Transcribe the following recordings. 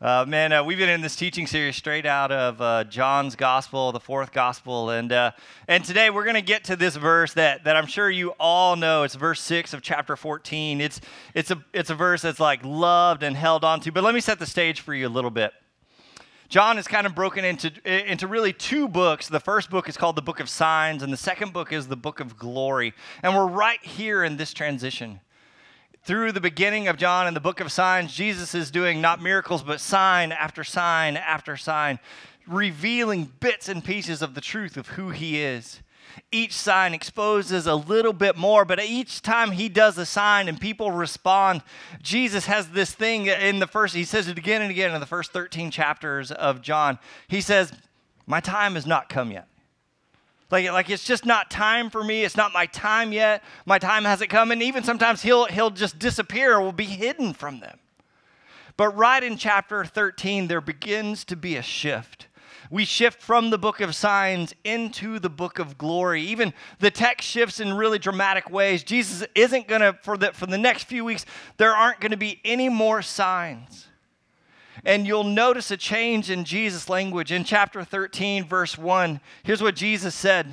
Uh, man, uh, we've been in this teaching series straight out of uh, John's Gospel, the fourth Gospel, and uh, and today we're going to get to this verse that that I'm sure you all know. It's verse six of chapter 14. It's it's a it's a verse that's like loved and held onto. But let me set the stage for you a little bit. John is kind of broken into into really two books. The first book is called the Book of Signs, and the second book is the Book of Glory. And we're right here in this transition through the beginning of John in the book of signs, Jesus is doing not miracles, but sign after sign after sign, revealing bits and pieces of the truth of who he is. Each sign exposes a little bit more, but each time he does a sign and people respond, Jesus has this thing in the first, he says it again and again in the first 13 chapters of John. He says, My time has not come yet. Like, like it's just not time for me. It's not my time yet. My time hasn't come. And even sometimes he'll, he'll just disappear or will be hidden from them. But right in chapter 13, there begins to be a shift. We shift from the book of signs into the book of glory. Even the text shifts in really dramatic ways. Jesus isn't going to, for the, for the next few weeks, there aren't going to be any more signs. And you'll notice a change in Jesus' language. In chapter 13, verse 1, here's what Jesus said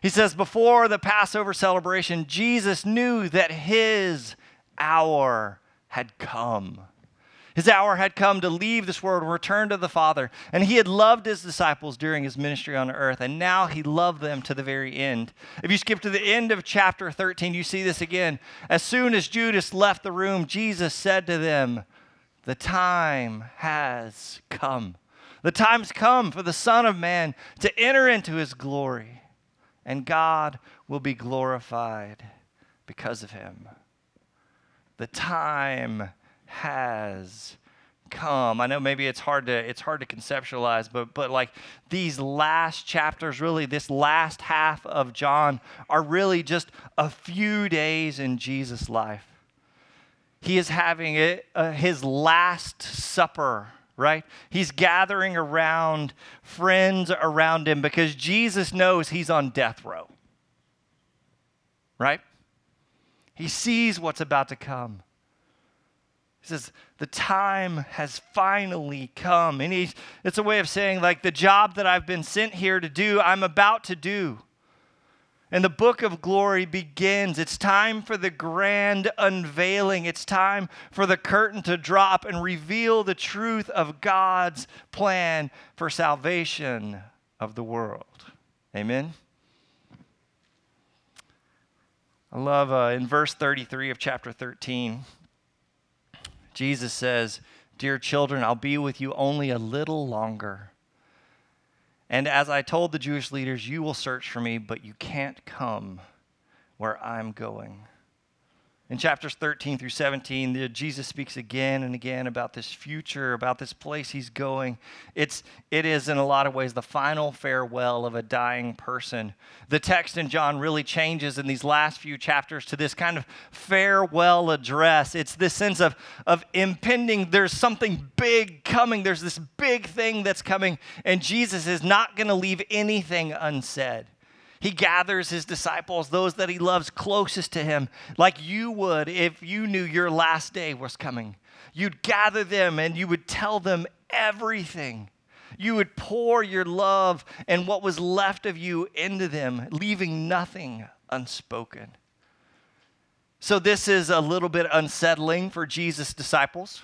He says, Before the Passover celebration, Jesus knew that his hour had come. His hour had come to leave this world and return to the Father. And he had loved his disciples during his ministry on earth, and now he loved them to the very end. If you skip to the end of chapter 13, you see this again. As soon as Judas left the room, Jesus said to them, the time has come. The time's come for the Son of Man to enter into his glory, and God will be glorified because of him. The time has come. I know maybe it's hard to it's hard to conceptualize, but but like these last chapters, really this last half of John are really just a few days in Jesus' life he is having it, uh, his last supper, right? He's gathering around friends around him because Jesus knows he's on death row, right? He sees what's about to come. He says, The time has finally come. And he's, it's a way of saying, like, the job that I've been sent here to do, I'm about to do. And the book of glory begins. It's time for the grand unveiling. It's time for the curtain to drop and reveal the truth of God's plan for salvation of the world. Amen. I love uh, in verse 33 of chapter 13, Jesus says, Dear children, I'll be with you only a little longer. And as I told the Jewish leaders, you will search for me, but you can't come where I'm going. In chapters 13 through 17, Jesus speaks again and again about this future, about this place he's going. It's, it is, in a lot of ways, the final farewell of a dying person. The text in John really changes in these last few chapters to this kind of farewell address. It's this sense of, of impending, there's something big coming, there's this big thing that's coming, and Jesus is not going to leave anything unsaid. He gathers his disciples, those that he loves closest to him, like you would if you knew your last day was coming. You'd gather them and you would tell them everything. You would pour your love and what was left of you into them, leaving nothing unspoken. So, this is a little bit unsettling for Jesus' disciples.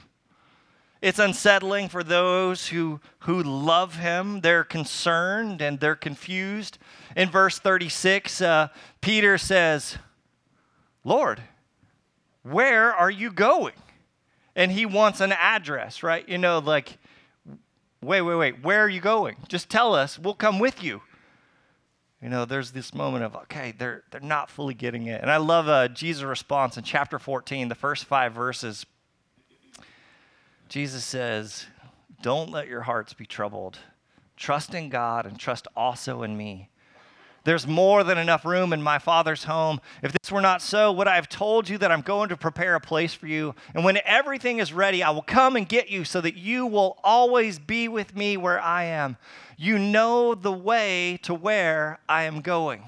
It's unsettling for those who, who love him. They're concerned and they're confused. In verse 36, uh, Peter says, Lord, where are you going? And he wants an address, right? You know, like, wait, wait, wait, where are you going? Just tell us, we'll come with you. You know, there's this moment of, okay, they're, they're not fully getting it. And I love uh, Jesus' response in chapter 14, the first five verses. Jesus says, Don't let your hearts be troubled. Trust in God and trust also in me. There's more than enough room in my Father's home. If this were not so, would I have told you that I'm going to prepare a place for you? And when everything is ready, I will come and get you so that you will always be with me where I am. You know the way to where I am going.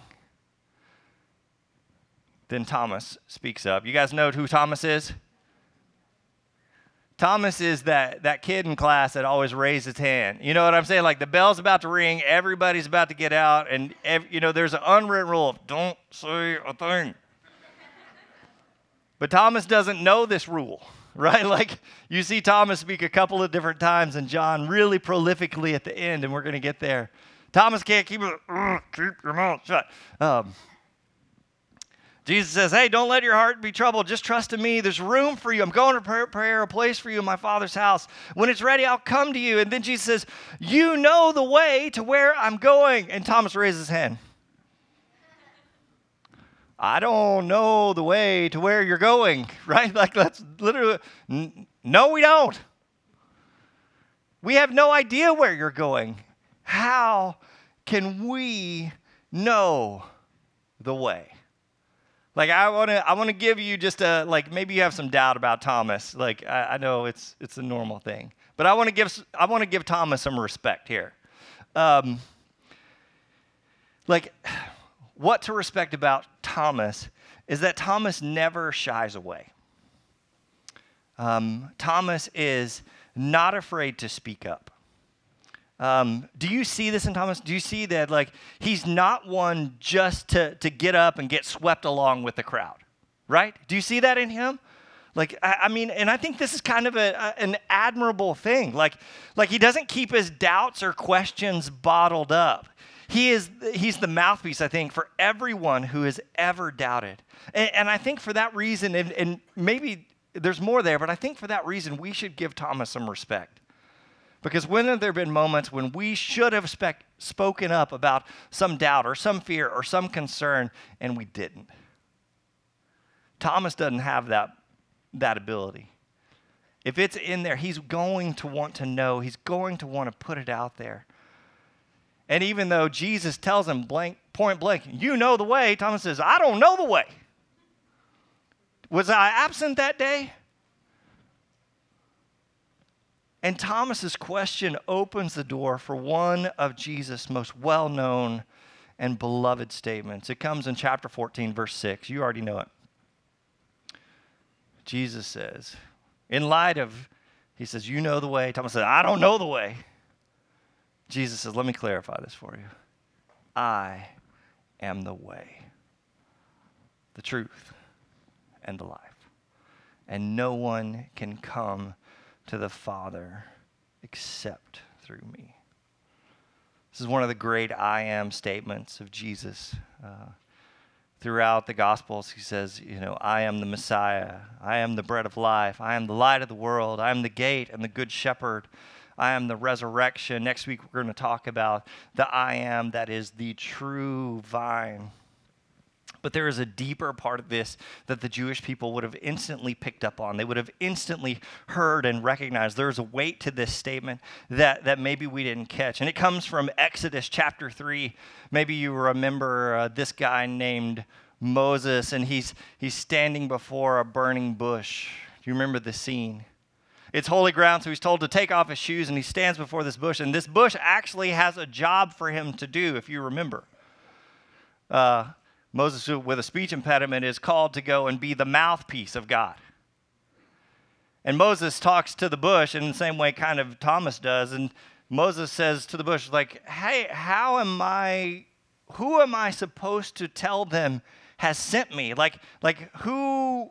Then Thomas speaks up. You guys know who Thomas is? Thomas is that, that kid in class that always raised his hand. You know what I'm saying? Like the bell's about to ring, everybody's about to get out, and ev- you know there's an unwritten rule of don't say a thing. but Thomas doesn't know this rule, right? Like you see Thomas speak a couple of different times, and John really prolifically at the end, and we're going to get there. Thomas can't keep it, keep your mouth shut. Um, Jesus says, Hey, don't let your heart be troubled. Just trust in me. There's room for you. I'm going to prepare a place for you in my Father's house. When it's ready, I'll come to you. And then Jesus says, You know the way to where I'm going. And Thomas raises his hand. I don't know the way to where you're going, right? Like, that's literally, no, we don't. We have no idea where you're going. How can we know the way? Like I want to, I want to give you just a like maybe you have some doubt about Thomas. Like I, I know it's it's a normal thing, but I want to give I want to give Thomas some respect here. Um, like what to respect about Thomas is that Thomas never shies away. Um, Thomas is not afraid to speak up. Um, do you see this in Thomas? Do you see that like he's not one just to, to get up and get swept along with the crowd, right? Do you see that in him? Like I, I mean, and I think this is kind of a, a, an admirable thing. Like like he doesn't keep his doubts or questions bottled up. He is he's the mouthpiece, I think, for everyone who has ever doubted. And, and I think for that reason, and, and maybe there's more there, but I think for that reason, we should give Thomas some respect. Because when have there been moments when we should have spec- spoken up about some doubt or some fear or some concern and we didn't? Thomas doesn't have that, that ability. If it's in there, he's going to want to know, he's going to want to put it out there. And even though Jesus tells him blank, point blank, you know the way, Thomas says, I don't know the way. Was I absent that day? And Thomas's question opens the door for one of Jesus' most well known and beloved statements. It comes in chapter 14, verse 6. You already know it. Jesus says, in light of, he says, You know the way. Thomas says, I don't know the way. Jesus says, Let me clarify this for you. I am the way, the truth, and the life. And no one can come to the Father except through me. This is one of the great I am statements of Jesus. Uh, throughout the Gospels, he says, You know, I am the Messiah. I am the bread of life. I am the light of the world. I am the gate and the good shepherd. I am the resurrection. Next week, we're going to talk about the I am that is the true vine. But there is a deeper part of this that the Jewish people would have instantly picked up on. They would have instantly heard and recognized. There's a weight to this statement that, that maybe we didn't catch. And it comes from Exodus chapter 3. Maybe you remember uh, this guy named Moses, and he's, he's standing before a burning bush. Do you remember the scene? It's holy ground, so he's told to take off his shoes, and he stands before this bush. And this bush actually has a job for him to do, if you remember. Uh, Moses, with a speech impediment, is called to go and be the mouthpiece of God. And Moses talks to the bush in the same way kind of Thomas does. And Moses says to the bush, like, hey, how am I, who am I supposed to tell them has sent me? Like, like who,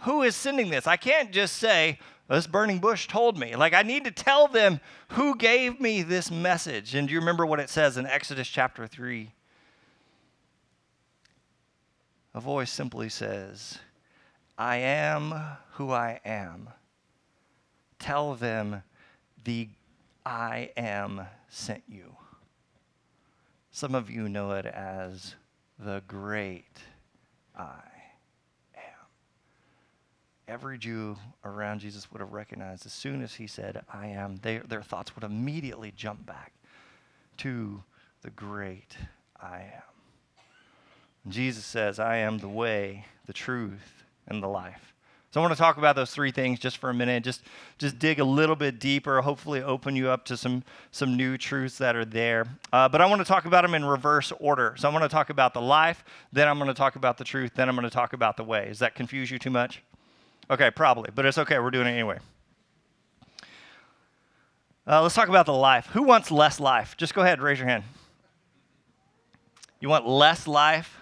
who is sending this? I can't just say, this burning bush told me. Like, I need to tell them who gave me this message. And do you remember what it says in Exodus chapter 3? A voice simply says, I am who I am. Tell them the I am sent you. Some of you know it as the great I am. Every Jew around Jesus would have recognized as soon as he said, I am, they, their thoughts would immediately jump back to the great I am. Jesus says, I am the way, the truth, and the life. So I want to talk about those three things just for a minute. Just, just dig a little bit deeper, hopefully open you up to some, some new truths that are there. Uh, but I want to talk about them in reverse order. So I want to talk about the life, then I'm going to talk about the truth, then I'm going to talk about the way. Does that confuse you too much? Okay, probably, but it's okay. We're doing it anyway. Uh, let's talk about the life. Who wants less life? Just go ahead, raise your hand. You want less life?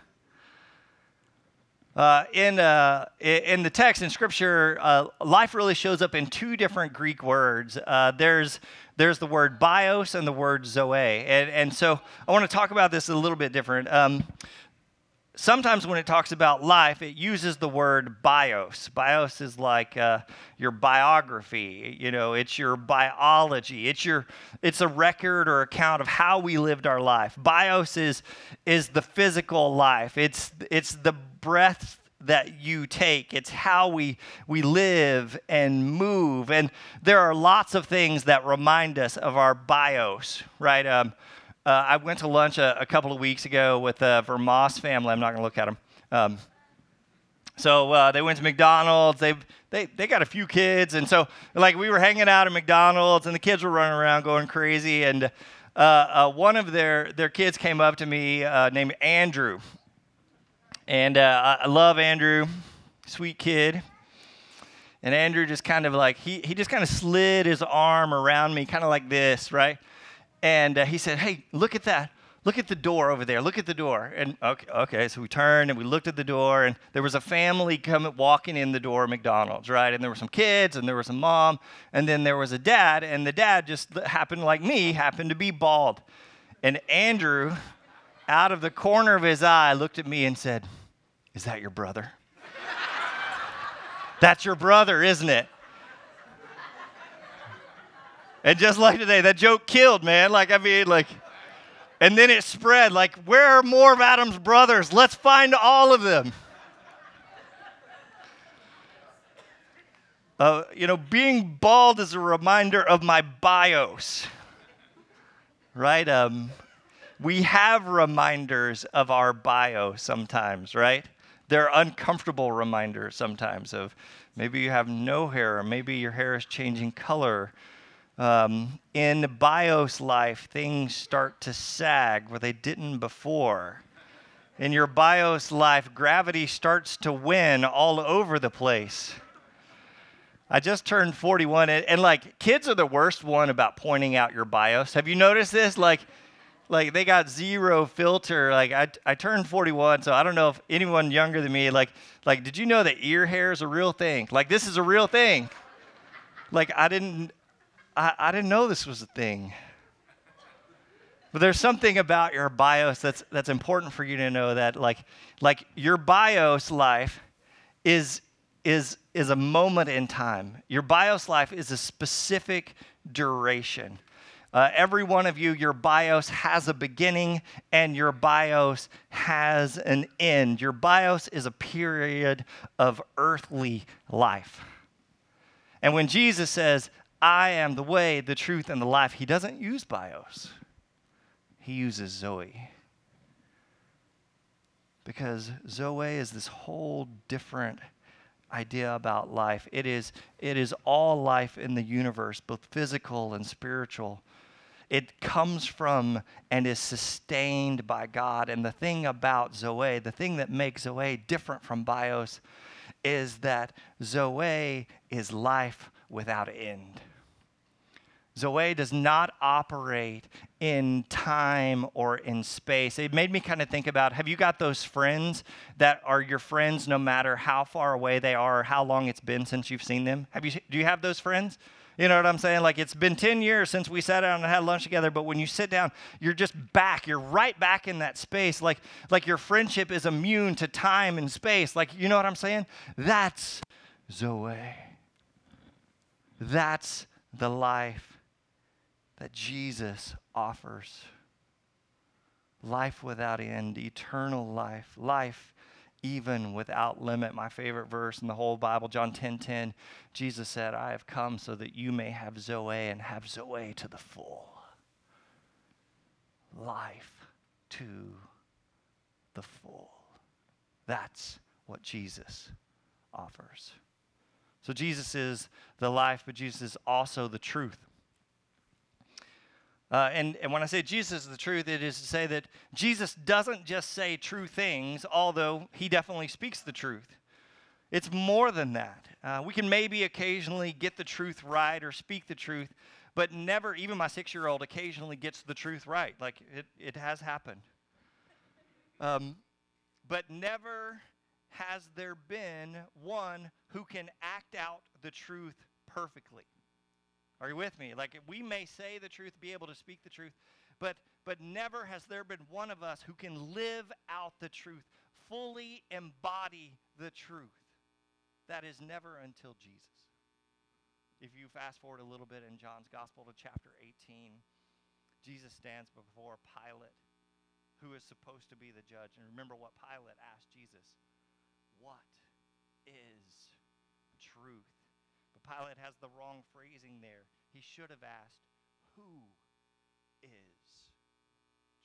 Uh, in, uh, in the text in Scripture, uh, life really shows up in two different Greek words. Uh, there's, there's the word bios and the word zoe. And, and so I want to talk about this a little bit different. Um, sometimes when it talks about life, it uses the word bios. Bios is like uh, your biography. You know, it's your biology. It's your it's a record or account of how we lived our life. Bios is is the physical life. It's it's the breath that you take. It's how we, we live and move. And there are lots of things that remind us of our bios, right? Um, uh, I went to lunch a, a, couple of weeks ago with the Vermoss family. I'm not going to look at them. Um, so uh, they went to McDonald's. They they they got a few kids, and so like we were hanging out at McDonald's, and the kids were running around going crazy. And uh, uh one of their their kids came up to me uh, named Andrew, and uh, I love Andrew, sweet kid. And Andrew just kind of like he he just kind of slid his arm around me, kind of like this, right? And uh, he said, Hey, look at that. Look at the door over there. Look at the door. And okay, okay, so we turned and we looked at the door, and there was a family coming walking in the door of McDonald's, right? And there were some kids, and there was a mom, and then there was a dad, and the dad just happened, like me, happened to be bald. And Andrew, out of the corner of his eye, looked at me and said, Is that your brother? That's your brother, isn't it? And just like today, that joke killed, man. Like, I mean, like, and then it spread. Like, where are more of Adam's brothers? Let's find all of them. Uh, you know, being bald is a reminder of my bios, right? Um, we have reminders of our bio sometimes, right? They're uncomfortable reminders sometimes of maybe you have no hair, or maybe your hair is changing color, um, in BIOS life, things start to sag where they didn't before. In your BIOS life, gravity starts to win all over the place. I just turned 41, and, and, like kids are the worst one about pointing out your BIOS. Have you noticed this? Like, like they got zero filter. Like I, I turned 41, so I don't know if anyone younger than me, like, like did you know that ear hair is a real thing? Like this is a real thing. Like I didn't, I, I didn't know this was a thing. But there's something about your bios that's, that's important for you to know that, like, like your bios life is, is, is a moment in time. Your bios life is a specific duration. Uh, every one of you, your bios has a beginning and your bios has an end. Your bios is a period of earthly life. And when Jesus says, I am the way, the truth, and the life. He doesn't use bios, he uses Zoe. Because Zoe is this whole different idea about life. It is, it is all life in the universe, both physical and spiritual. It comes from and is sustained by God. And the thing about Zoe, the thing that makes Zoe different from bios, is that Zoe is life without end. Zoe does not operate in time or in space. It made me kind of think about have you got those friends that are your friends no matter how far away they are or how long it's been since you've seen them? Have you, do you have those friends? You know what I'm saying? Like it's been 10 years since we sat down and had lunch together, but when you sit down, you're just back. You're right back in that space. Like, like your friendship is immune to time and space. Like, you know what I'm saying? That's Zoe. That's the life that Jesus offers life without end, eternal life, life even without limit. My favorite verse in the whole Bible, John 10 10, Jesus said, I have come so that you may have Zoe and have Zoe to the full. Life to the full. That's what Jesus offers. So Jesus is the life, but Jesus is also the truth. Uh, and, and when I say Jesus is the truth, it is to say that Jesus doesn't just say true things, although he definitely speaks the truth. It's more than that. Uh, we can maybe occasionally get the truth right or speak the truth, but never, even my six year old occasionally gets the truth right. Like it, it has happened. Um, but never has there been one who can act out the truth perfectly. Are you with me? Like we may say the truth, be able to speak the truth, but but never has there been one of us who can live out the truth, fully embody the truth. That is never until Jesus. If you fast forward a little bit in John's Gospel to chapter 18, Jesus stands before Pilate, who is supposed to be the judge. And remember what Pilate asked Jesus What is truth? Pilate has the wrong phrasing there. He should have asked, Who is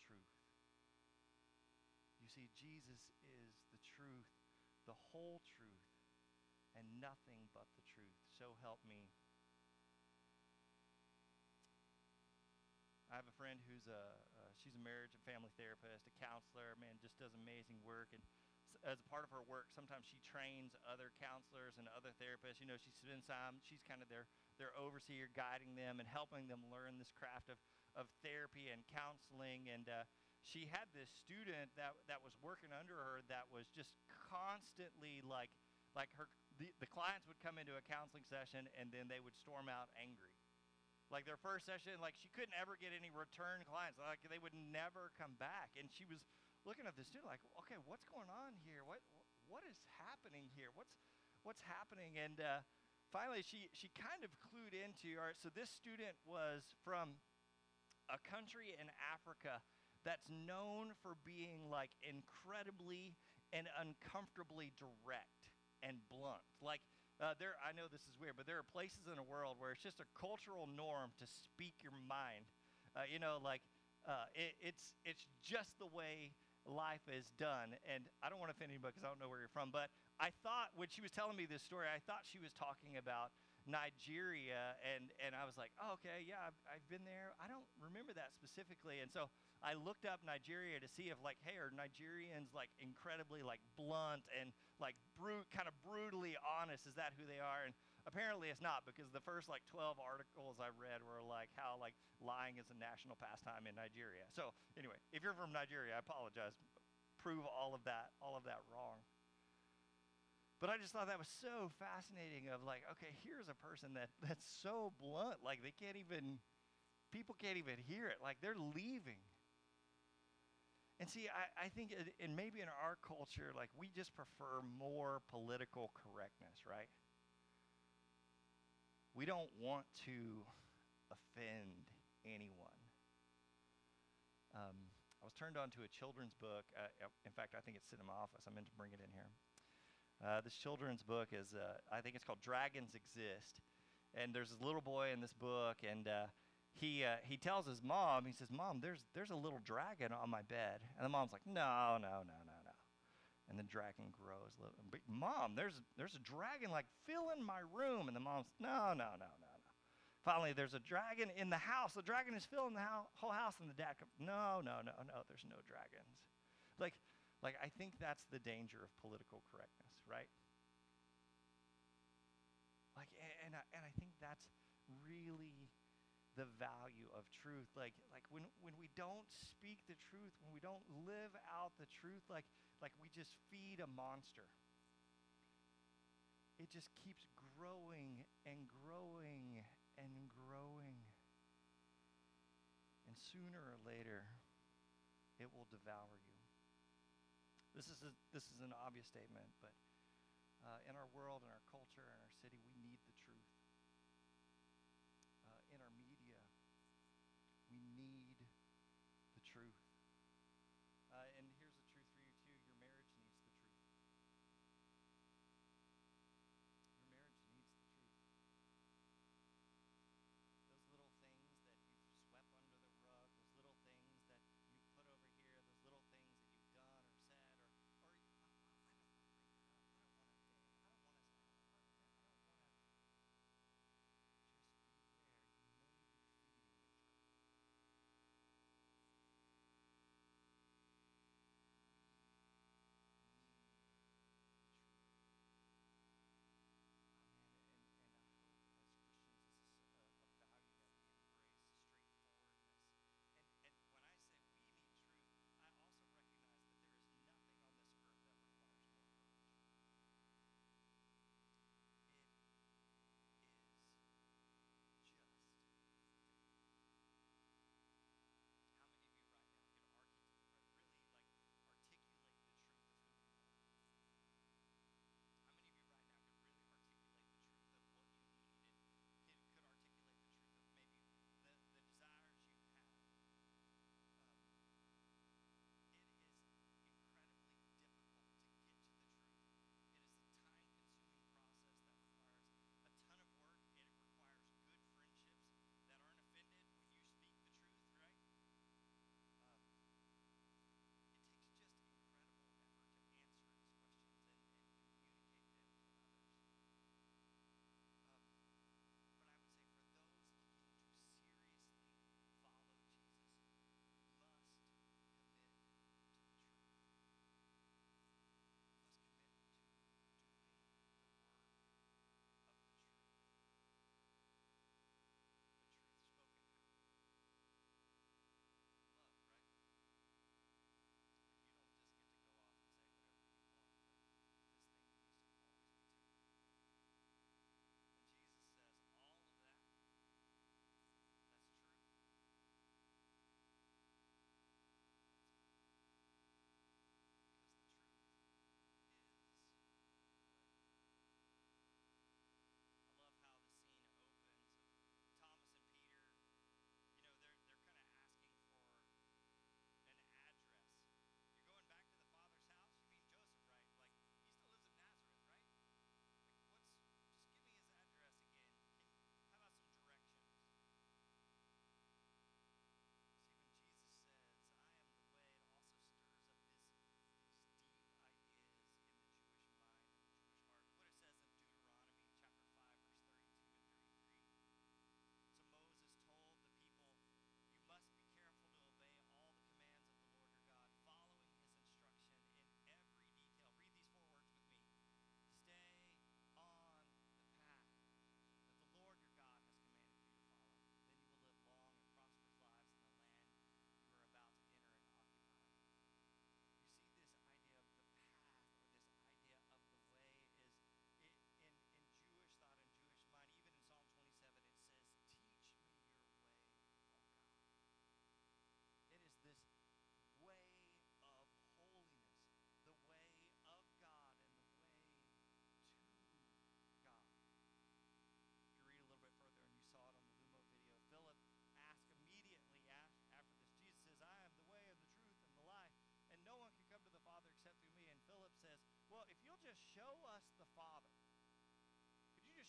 truth? You see, Jesus is the truth, the whole truth, and nothing but the truth. So help me. I have a friend who's a she's a marriage and family therapist, a counselor. Man, just does amazing work. And as a part of her work, sometimes she trains other counselors and other therapists. You know, she spends time. She's kind of their their overseer, guiding them and helping them learn this craft of of therapy and counseling. And uh, she had this student that that was working under her that was just constantly like like her the, the clients would come into a counseling session and then they would storm out angry like their first session like she couldn't ever get any return clients like they would never come back and she was looking at the student like okay what's going on here? What what is happening here? What's what's happening? And uh, finally she she kind of clued into all right so this student was from a country in africa that's known for being like incredibly and uncomfortably direct and blunt. Like uh, there, I know this is weird, but there are places in the world where it's just a cultural norm to speak your mind. Uh, you know, like uh, it, it's it's just the way life is done. And I don't want to offend anybody because I don't know where you're from, but I thought when she was telling me this story, I thought she was talking about Nigeria, and and I was like, oh, okay, yeah, I've, I've been there. I don't remember that specifically, and so I looked up Nigeria to see if like, hey, are Nigerians like incredibly like blunt and like brute, kind of brutally honest? Is that who they are? And apparently it's not because the first like 12 articles I read were like how like lying is a national pastime in Nigeria. So anyway, if you're from Nigeria, I apologize. Prove all of that, all of that wrong. But I just thought that was so fascinating of like, okay, here's a person that that's so blunt, like they can't even people can't even hear it. Like they're leaving. And see, I, I think, it, and maybe in our culture, like we just prefer more political correctness, right? We don't want to offend anyone. Um, I was turned on to a children's book. Uh, in fact, I think it's sitting in my office. I meant to bring it in here. Uh, this children's book is, uh, I think it's called Dragons Exist. And there's this little boy in this book, and uh, he, uh, he tells his mom, he says, Mom, there's, there's a little dragon on my bed. And the mom's like, no, no, no. And the dragon grows. Mom, there's, there's a dragon like filling my room. And the mom's, No, no, no, no, no. Finally, there's a dragon in the house. The dragon is filling the ho- whole house. And the dad comes, No, no, no, no, there's no dragons. Like, like, I think that's the danger of political correctness, right? Like, and I, and I think that's really the value of truth. Like, like when, when we don't speak the truth, when we don't live out the truth, like, like we just feed a monster. It just keeps growing and growing and growing. And sooner or later, it will devour you. This is, a, this is an obvious statement, but uh, in our world, in our culture, in our city, we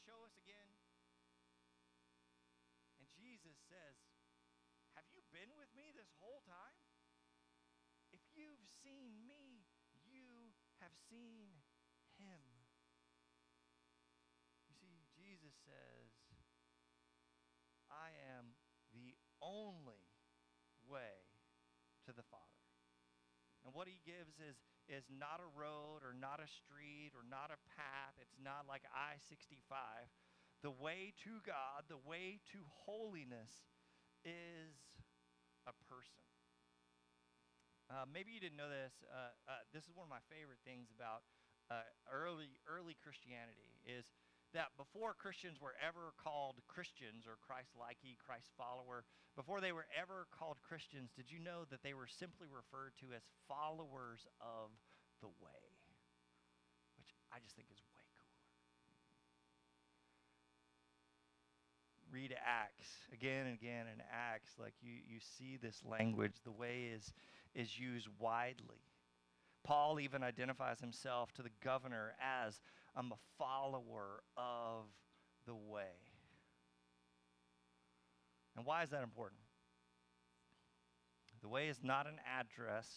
show us again? And Jesus says, Have you been with me this whole time? If you've seen me, you have seen him. You see, Jesus says, I am the only way to the Father. And what he gives is, is not a road or not a street or not a path. It's not like I 65. The way to God, the way to holiness is a person. Uh, maybe you didn't know this. Uh, uh, this is one of my favorite things about uh, early early Christianity is that before Christians were ever called Christians or Christ-like, Christ follower, before they were ever called Christians, did you know that they were simply referred to as followers of the way? Which I just think is way cooler. Read Acts again and again in Acts, like you, you see this language. The way is, is used widely. Paul even identifies himself to the governor as I'm a follower of the way. And why is that important? The way is not an address.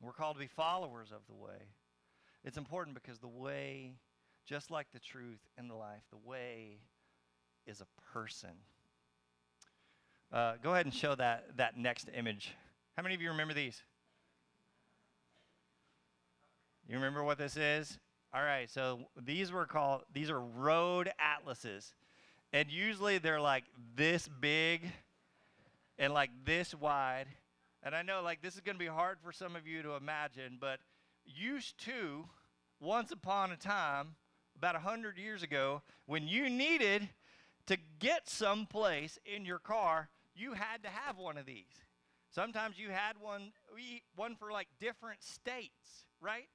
We're called to be followers of the way. It's important because the way, just like the truth and the life, the way is a person. Uh, go ahead and show that, that next image. How many of you remember these? You remember what this is? All right, so these were called, these are road atlases. And usually they're like this big and like this wide. And I know like this is going to be hard for some of you to imagine, but used to, once upon a time, about 100 years ago, when you needed to get someplace in your car, you had to have one of these. Sometimes you had one, one for like different states, right?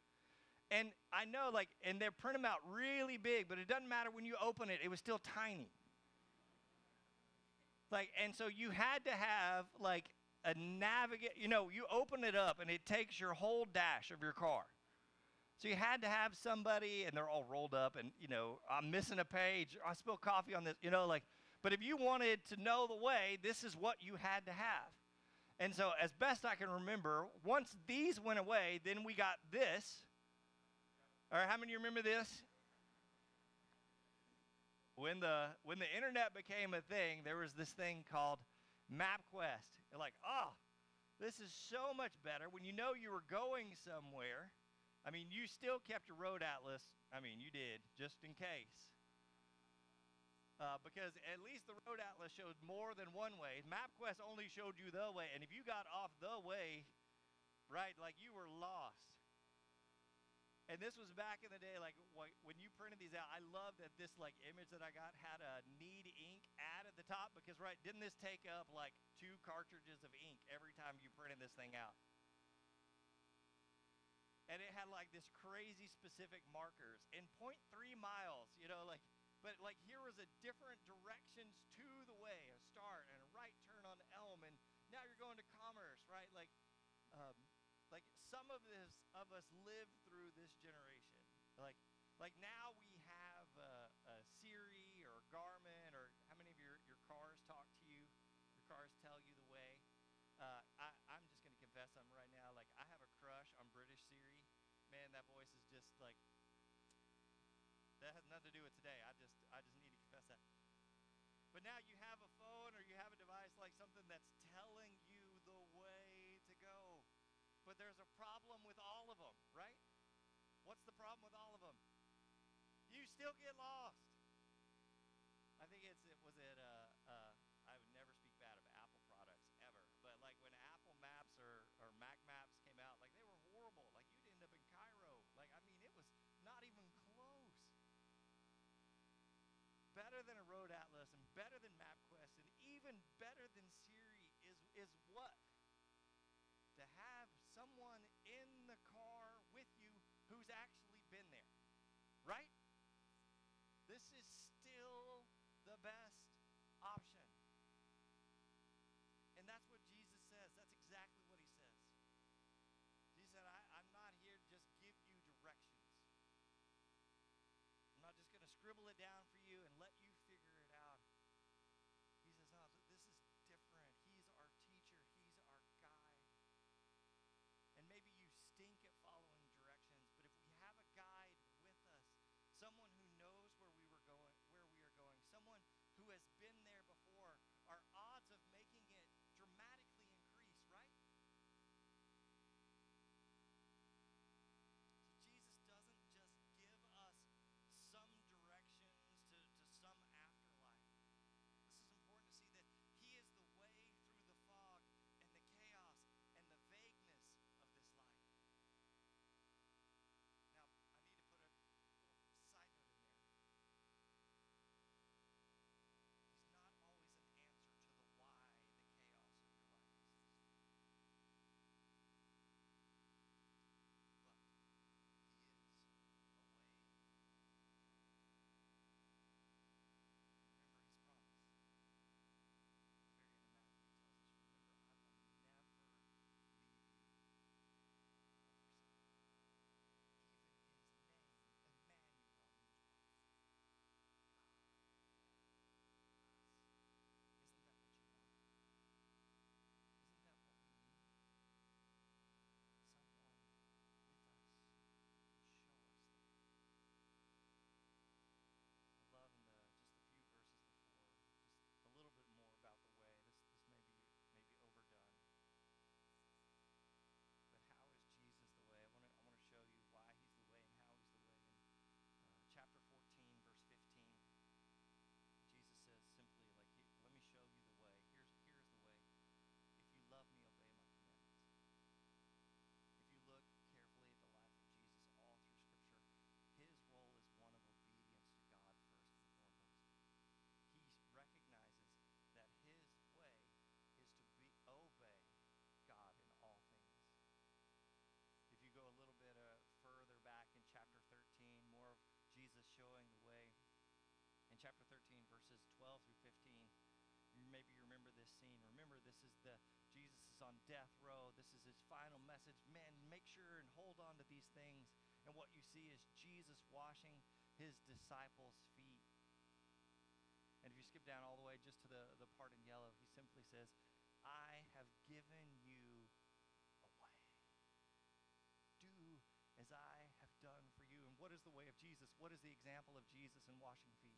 And I know, like, and they print them out really big, but it doesn't matter when you open it, it was still tiny. Like, and so you had to have, like, a navigate, you know, you open it up and it takes your whole dash of your car. So you had to have somebody, and they're all rolled up, and, you know, I'm missing a page, I spilled coffee on this, you know, like, but if you wanted to know the way, this is what you had to have. And so, as best I can remember, once these went away, then we got this how many of you remember this? When the when the internet became a thing, there was this thing called MapQuest. You're like, oh, this is so much better. When you know you were going somewhere, I mean, you still kept your road atlas. I mean, you did, just in case. Uh, because at least the road atlas showed more than one way. MapQuest only showed you the way, and if you got off the way, right, like you were lost. And this was back in the day, like when you printed these out. I love that this like image that I got had a need ink ad at the top because right, didn't this take up like two cartridges of ink every time you printed this thing out? And it had like this crazy specific markers in 0.3 miles, you know, like but like here was a different directions to the way, a start and a right turn on Elm, and now you're going to Commerce, right? Like like some of this of us live through this generation. Like like now we have a, a Siri or Garmin or how many of your, your cars talk to you? Your cars tell you the way. Uh, I, I'm just going to confess I'm right now. Like I have a crush on British Siri. Man, that voice is just like that has nothing to do with today. I just I just need to confess that. But now you have a phone or you have a device like something that's But there's a problem with all of them, right? What's the problem with all of them? You still get lost. I think it's it was it uh, uh, I would never speak bad of Apple products ever, but like when Apple Maps or, or Mac Maps came out, like they were horrible. Like you'd end up in Cairo. Like I mean, it was not even close. Better than a road atlas and better than MapQuest and even better than Siri is is what someone in the car with you who's actually been there. Right? This is still the best option. And that's what Jesus says. That's exactly what he says. He said, I, am not here to just give you directions. I'm not just going to scribble it down for you and on death row. This is his final message. Man, make sure and hold on to these things. And what you see is Jesus washing his disciples' feet. And if you skip down all the way just to the, the part in yellow, he simply says, I have given you away. Do as I have done for you. And what is the way of Jesus? What is the example of Jesus in washing feet?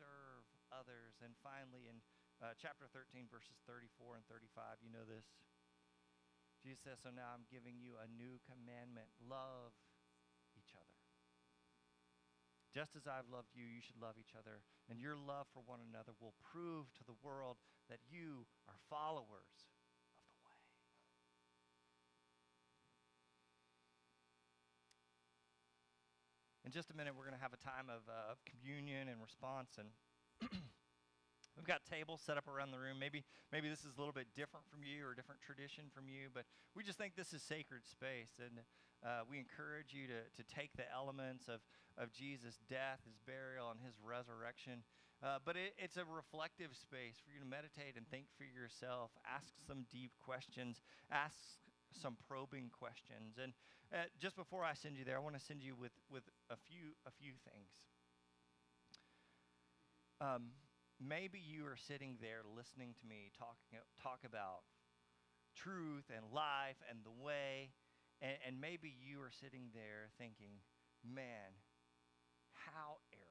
Serve others. And finally, in uh, chapter 13, verses 34 and 35, you know this. Jesus says, So now I'm giving you a new commandment love each other. Just as I've loved you, you should love each other. And your love for one another will prove to the world that you are followers of the way. In just a minute, we're going to have a time of, uh, communion and response. And We've got tables set up around the room. Maybe, maybe this is a little bit different from you or a different tradition from you, but we just think this is sacred space. And uh, we encourage you to, to take the elements of, of Jesus' death, his burial, and his resurrection. Uh, but it, it's a reflective space for you to meditate and think for yourself, ask some deep questions, ask some probing questions. And uh, just before I send you there, I want to send you with, with a, few, a few things. Um, maybe you are sitting there listening to me talking, talk about truth and life and the way, and, and maybe you are sitting there thinking, man, how arrogant.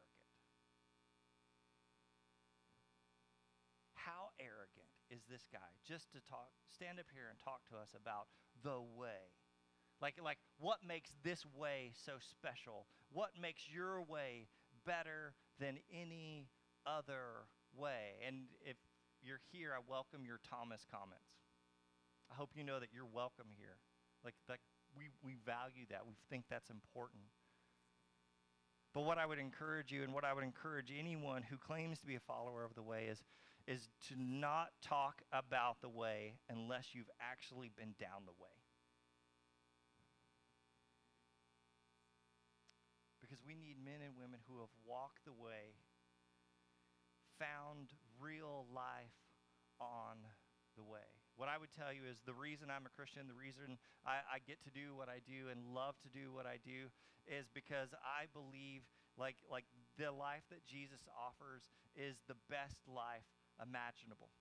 How arrogant is this guy just to talk, stand up here and talk to us about the way? Like, like what makes this way so special? What makes your way better than any other way. And if you're here, I welcome your Thomas comments. I hope you know that you're welcome here. Like, like we, we value that. We think that's important. But what I would encourage you and what I would encourage anyone who claims to be a follower of the way is, is to not talk about the way unless you've actually been down the way. Because we need men and women who have walked the way found real life on the way. What I would tell you is the reason I'm a Christian, the reason I, I, get to do what I do and love to do what I do is because I believe like, like the life that Jesus offers is the best life imaginable.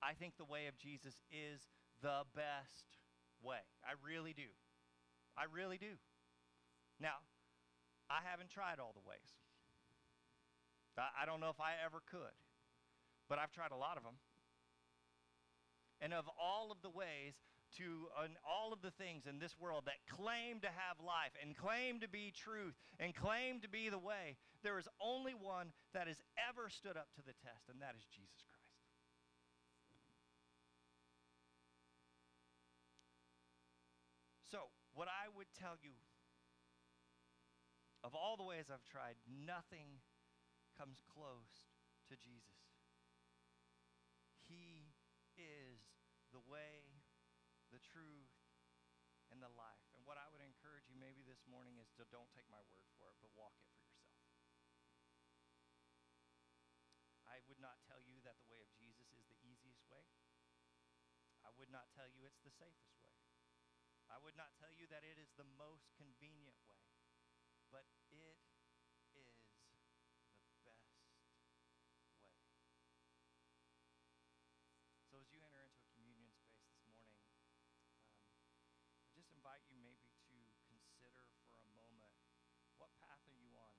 I think the way of Jesus is the best way. I really do. I really do. Now, I haven't tried all the ways. I, don't know if I ever could, but I've tried a lot of them. And of all of the ways to uh, all of the things in this world that claim to have life and claim to be truth and claim to be the way, there is only one that has ever stood up to the test, and that is Jesus Christ. So, what I would tell you of all the ways I've tried, nothing comes close to Jesus. He is the way, the truth, and the life. And what I would encourage you maybe this morning is to don't take my word for it, but walk it for yourself. I would not tell you that the way of Jesus is the easiest way. I would not tell you it's the safest way. I would not tell you that it is the most convenient way. But it is best way. So as you enter into a communion space this morning, um, I just invite you maybe to consider for a moment what path are you on?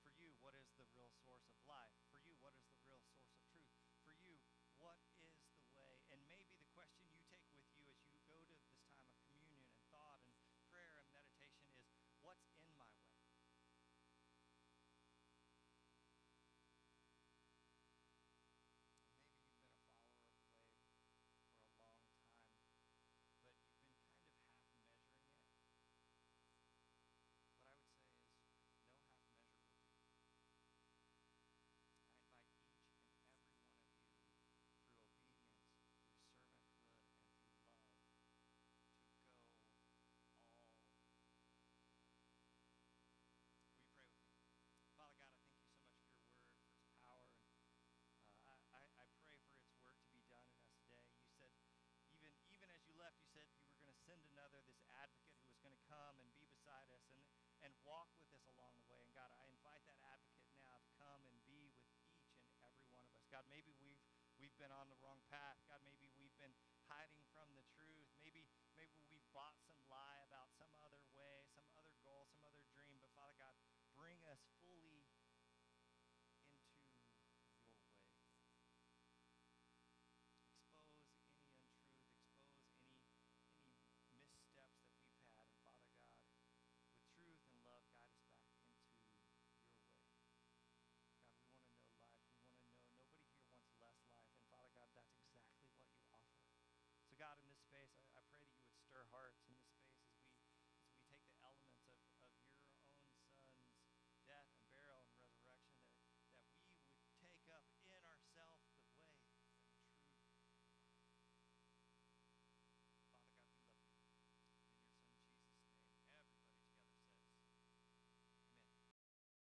For you, what is the real source of life? For you, what is the real source of truth? For you, what is the way? And maybe the question you take with you as you go to this time of communion and thought and prayer and maybe we've we've been on the wrong